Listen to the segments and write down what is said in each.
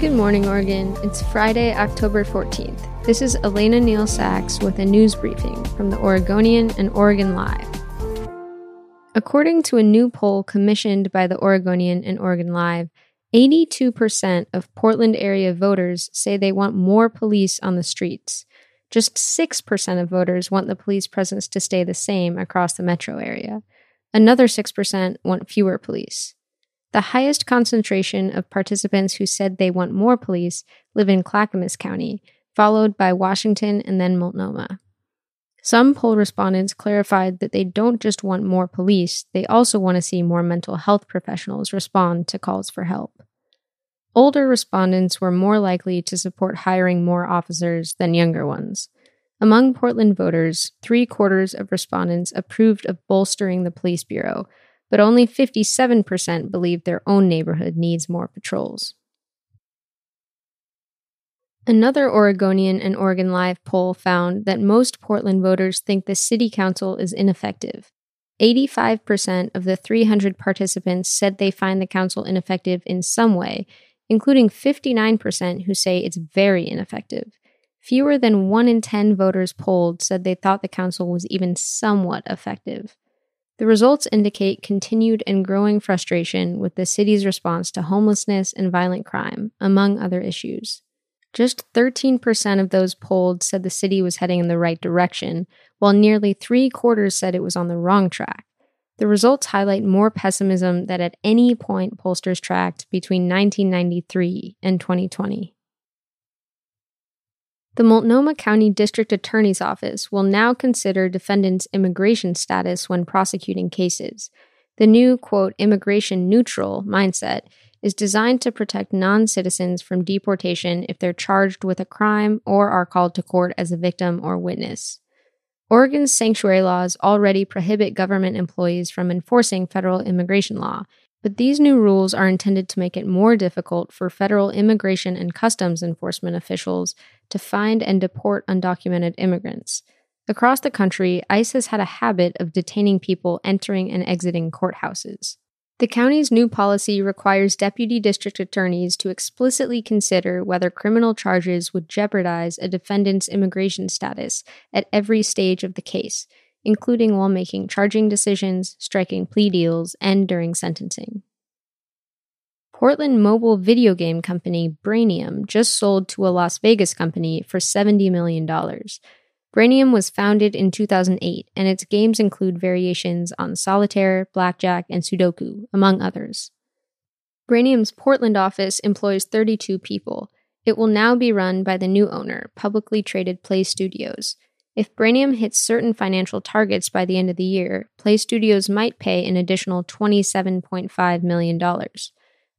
Good morning, Oregon. It's Friday, October 14th. This is Elena Neal Sachs with a news briefing from the Oregonian and Oregon Live. According to a new poll commissioned by the Oregonian and Oregon Live, 82% of Portland area voters say they want more police on the streets. Just 6% of voters want the police presence to stay the same across the metro area. Another 6% want fewer police. The highest concentration of participants who said they want more police live in Clackamas County, followed by Washington and then Multnomah. Some poll respondents clarified that they don't just want more police, they also want to see more mental health professionals respond to calls for help. Older respondents were more likely to support hiring more officers than younger ones. Among Portland voters, three quarters of respondents approved of bolstering the police bureau, but only 57% believe their own neighborhood needs more patrols. Another Oregonian and Oregon Live poll found that most Portland voters think the city council is ineffective. 85% of the 300 participants said they find the council ineffective in some way, including 59% who say it's very ineffective. Fewer than 1 in 10 voters polled said they thought the council was even somewhat effective. The results indicate continued and growing frustration with the city's response to homelessness and violent crime, among other issues. Just 13% of those polled said the city was heading in the right direction, while nearly three quarters said it was on the wrong track. The results highlight more pessimism that at any point pollsters tracked between 1993 and 2020. The Multnomah County District Attorney's Office will now consider defendants' immigration status when prosecuting cases. The new, quote, immigration neutral mindset is designed to protect non citizens from deportation if they're charged with a crime or are called to court as a victim or witness. Oregon's sanctuary laws already prohibit government employees from enforcing federal immigration law, but these new rules are intended to make it more difficult for federal immigration and customs enforcement officials to find and deport undocumented immigrants. Across the country, ICE has had a habit of detaining people entering and exiting courthouses. The county's new policy requires deputy district attorneys to explicitly consider whether criminal charges would jeopardize a defendant's immigration status at every stage of the case, including while making charging decisions, striking plea deals, and during sentencing. Portland mobile video game company Brainium just sold to a Las Vegas company for $70 million. Brainium was founded in 2008, and its games include variations on solitaire, blackjack, and Sudoku, among others. Brainium's Portland office employs 32 people. It will now be run by the new owner, publicly traded Play Studios. If Brainium hits certain financial targets by the end of the year, Play Studios might pay an additional $27.5 million.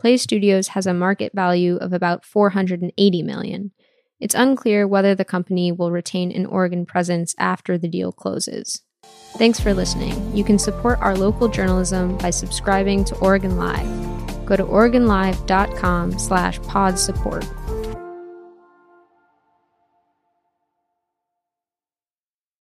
Play Studios has a market value of about 480 million. It's unclear whether the company will retain an Oregon presence after the deal closes. Thanks for listening. You can support our local journalism by subscribing to Oregon Live. Go to OregonLive.com slash pod support.